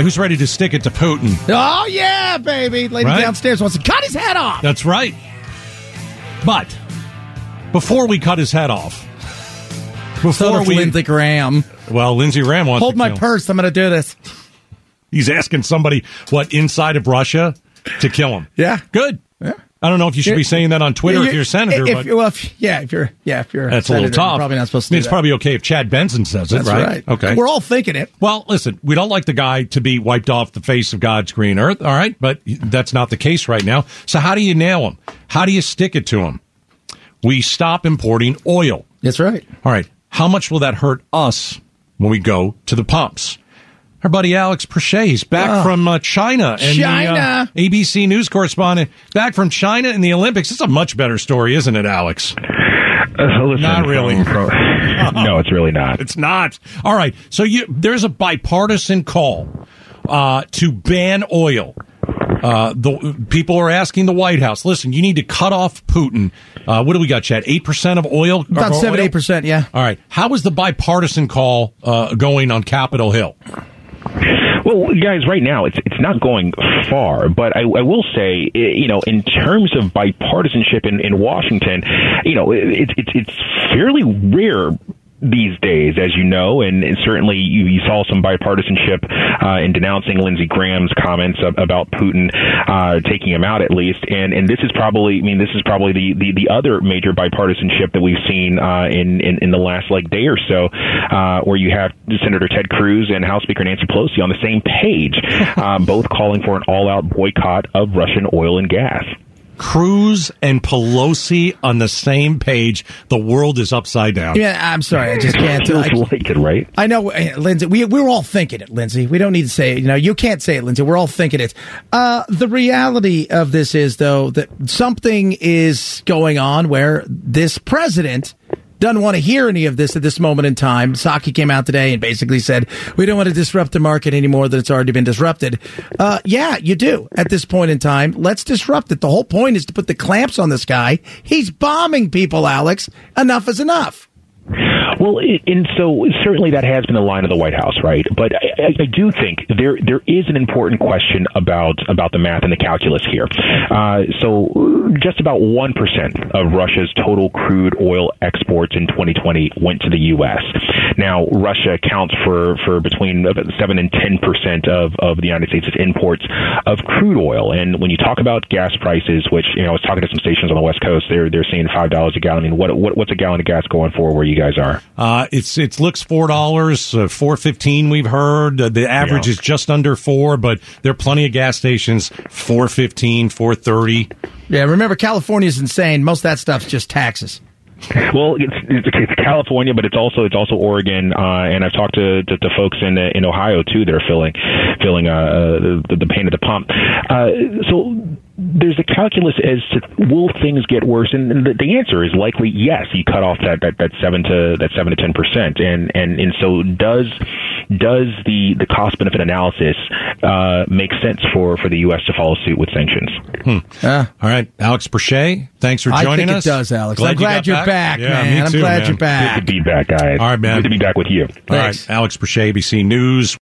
right, who's ready to stick it to Putin? Oh yeah, baby! Lady Right? downstairs wants to cut his head off. That's right. But before we cut his head off, before does we Lindsey Graham. well, Lindsey Graham wants Hold my purse. I'm going to do this. He's asking somebody what inside of Russia to kill him. Yeah. Good. Yeah. I don't know if you should be saying that on Twitter if You- you're a senator, if, but well, if, yeah, if you're, yeah, if you're, that's a senator, little tough. Probably not supposed I to. mean, do it's that. probably okay if Chad Benson says it, That's right? right. Okay. We're all thinking it. Well, listen, we don't like the guy to be wiped off the face of God's green earth, all right? But that's not the case right now. So how do you nail him? How do you stick it to him? We stop importing oil. That's right. All right. How much will that hurt us when we go to the pumps? Our buddy Alex Presha, he's back Oh. from uh, China. And China. The, uh, ABC News correspondent back from China in the Olympics. It's a much better story, isn't it, Alex? Uh, listen, Not really. from- from- no, it's really not. It's not. All right. So you, there's a bipartisan call uh, to ban oil. Uh, the people are asking the White House. Listen, you need to cut off Putin. Uh, what do we got, Chad? Eight percent of oil. About seven, oil? eight percent. Yeah. All right. How is the bipartisan call uh, going on Capitol Hill? Well, guys, right now it's it's not going far, but I, I will say, you know, in terms of bipartisanship in, in Washington, you know, it's it's it's fairly rare these days, as you know, and, and certainly you, you saw some bipartisanship uh, in denouncing Lindsey Graham's comments ab- about Putin uh, taking him out, at least. And and this is probably, I mean, this is probably the the, the other major bipartisanship that we've seen uh, in, in in the last like day or so, uh, where you have Senator Ted Cruz and House Speaker Nancy Pelosi on the same page, uh, both calling for an all-out boycott of Russian oil and gas. Cruz and Pelosi on the same page. The world is upside down. Yeah. I'm sorry. I just can't. Feels I, like it, right? I know, uh, Lindsey. We we're all thinking it, Lindsey. We don't need to say it. You know, you can't say it, Lindsey. We're all thinking it. Uh, the reality of this is, though, that something is going on where this president doesn't want to hear any of this at this moment in time. Psaki came out today and basically said, "We don't want to disrupt the market anymore; that it's already been disrupted." Uh, yeah, you do. At this point in time, let's disrupt it. The whole point is to put the clamps on this guy. He's bombing people, Alex. Enough is enough. Well, and so certainly that has been the line of the White House, right? But I, I, do think there there is an important question about about the math and the calculus here. Uh, so, just about one percent of Russia's total crude oil exports in 2020 went to the U.S. Now, Russia accounts for for between seven and ten percent of of the United States' imports of crude oil. And when you talk about gas prices, which you know, I was talking to some stations on the West Coast, they're they're saying five dollars a gallon. I mean, what, what what's a gallon of gas going for where you guys are? Uh, it's it looks four dollars, uh, four fifteen. We've heard uh, the average Yeah. is just under four, but there are plenty of gas stations four fifteen, four thirty. Yeah, remember California's insane. Most of that stuff's just taxes. Well, it's, it's, it's California, but it's also it's also Oregon, uh, and I've talked to, to, to folks in uh, in Ohio too that are feeling feeling uh, uh, the, the pain at the pump. Uh, so there's a calculus as to will things get worse, and the, the answer is likely yes. You cut off that, that, that seven to that seven to ten percent, and and and so does does the the cost benefit analysis uh, make sense for for the U.S. to follow suit with sanctions? Yeah. All right, Alex Presha, thanks for I joining think it us. does, Alex. I'm you glad got you're back, Yeah, man. me I'm glad man. you're back. Good to be back, guys. All right, man. Good to be back with you. All right, Alex Presha, ABC News.